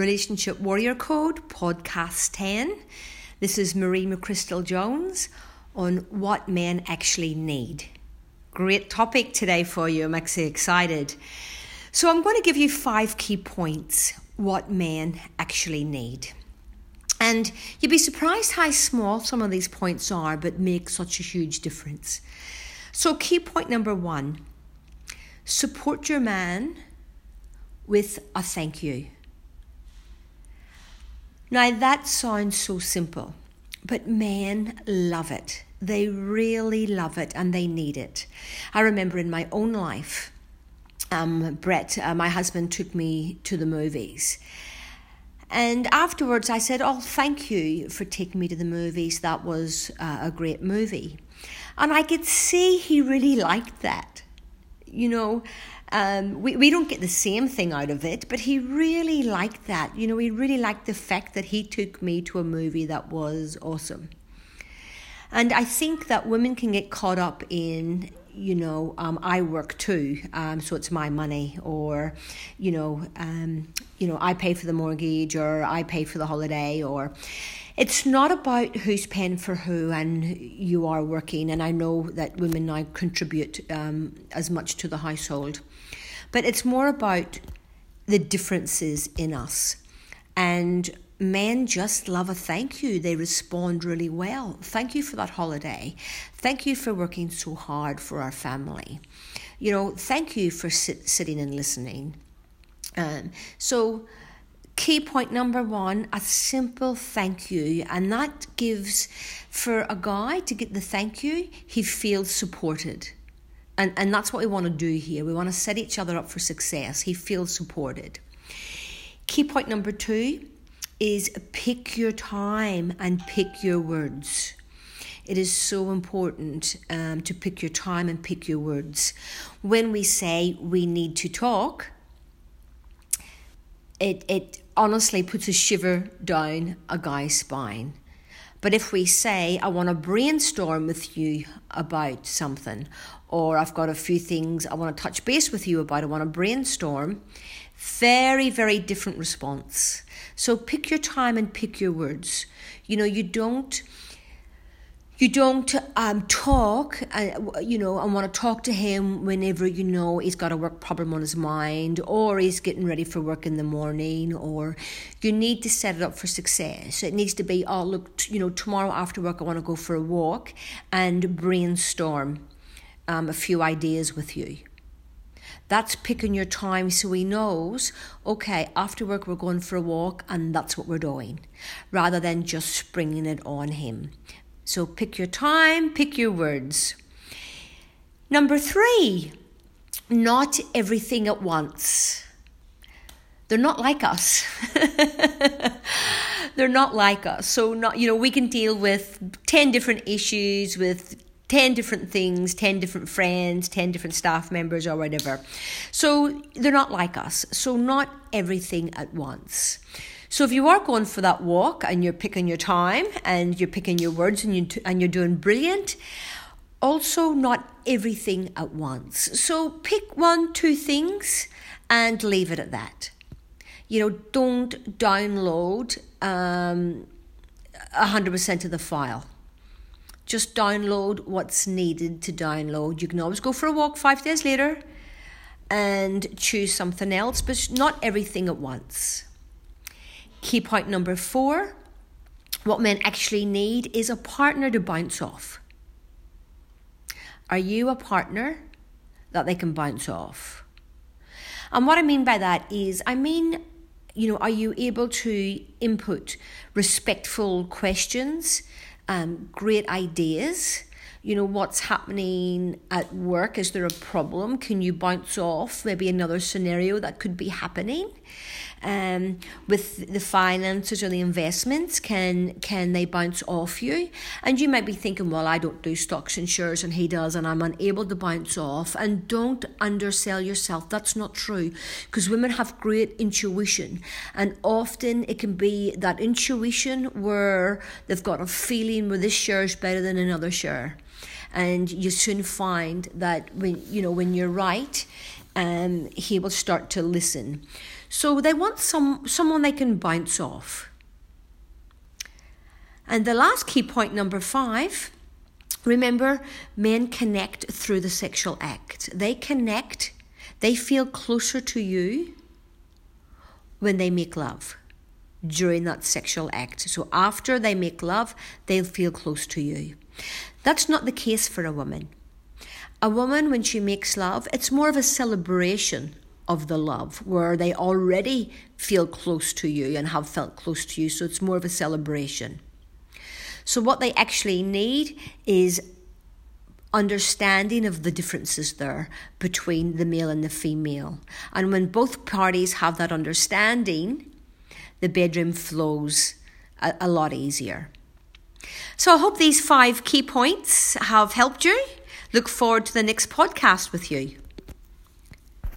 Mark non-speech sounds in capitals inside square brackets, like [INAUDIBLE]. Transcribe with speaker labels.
Speaker 1: Relationship Warrior Code, Podcast 10. This is Marie McChrystal Jones on what men actually need. Great topic today for you. I'm actually excited. So, I'm going to give you five key points what men actually need. And you'd be surprised how small some of these points are, but make such a huge difference. So, key point number one support your man with a thank you. Now, that sounds so simple, but men love it. They really love it and they need it. I remember in my own life, um, Brett, uh, my husband, took me to the movies. And afterwards, I said, Oh, thank you for taking me to the movies. That was uh, a great movie. And I could see he really liked that. You know, um, we, we don't get the same thing out of it, but he really liked that. You know, he really liked the fact that he took me to a movie that was awesome. And I think that women can get caught up in, you know, um, I work too, um, so it's my money, or, you know, um, you know, I pay for the mortgage, or I pay for the holiday, or it's not about who's paying for who and you are working. And I know that women now contribute um, as much to the household. But it's more about the differences in us. And men just love a thank you. They respond really well. Thank you for that holiday. Thank you for working so hard for our family. You know, thank you for sit, sitting and listening. Um, so, key point number one a simple thank you. And that gives, for a guy to get the thank you, he feels supported. And, and that's what we want to do here. We want to set each other up for success. He feels supported. Key point number two is pick your time and pick your words. It is so important um, to pick your time and pick your words. When we say we need to talk, it, it honestly puts a shiver down a guy's spine. But if we say, I want to brainstorm with you about something, or I've got a few things I want to touch base with you about, I want to brainstorm, very, very different response. So pick your time and pick your words. You know, you don't you don't um, talk, uh, you know, and want to talk to him whenever you know he's got a work problem on his mind or he's getting ready for work in the morning or you need to set it up for success. It needs to be, oh, look, you know, tomorrow after work I want to go for a walk and brainstorm um, a few ideas with you. That's picking your time so he knows, okay, after work we're going for a walk and that's what we're doing, rather than just springing it on him. So pick your time, pick your words. Number three, not everything at once. They're not like us. [LAUGHS] They're not like us. So not you know, we can deal with 10 different issues with 10 different things, 10 different friends, 10 different staff members, or whatever. So they're not like us. So, not everything at once. So if you are going for that walk and you're picking your time and you're picking your words and you and you're doing brilliant, also not everything at once. So pick one, two things and leave it at that. You know, don't download um, 100% of the file. Just download what's needed to download. You can always go for a walk five days later and choose something else, but not everything at once. Key point number four what men actually need is a partner to bounce off. Are you a partner that they can bounce off? And what I mean by that is, I mean, you know, are you able to input respectful questions, um, great ideas? You know, what's happening at work? Is there a problem? Can you bounce off maybe another scenario that could be happening? Um, with the finances or the investments? Can can they bounce off you? And you might be thinking, well, I don't do stocks and shares, and he does, and I'm unable to bounce off. And don't undersell yourself. That's not true, because women have great intuition, and often it can be that intuition where they've got a feeling where this share is better than another share and you soon find that when you know when you're right um, he will start to listen So they want some someone they can bounce off. And the last key point, number five, remember, men connect through the sexual act. They connect, they feel closer to you when they make love during that sexual act. So after they make love, they'll feel close to you. That's not the case for a woman. A woman, when she makes love, it's more of a celebration of the love where they already feel close to you and have felt close to you. So it's more of a celebration. So, what they actually need is understanding of the differences there between the male and the female. And when both parties have that understanding, the bedroom flows a, a lot easier. So I hope these five key points have helped you. Look forward to the next podcast with you.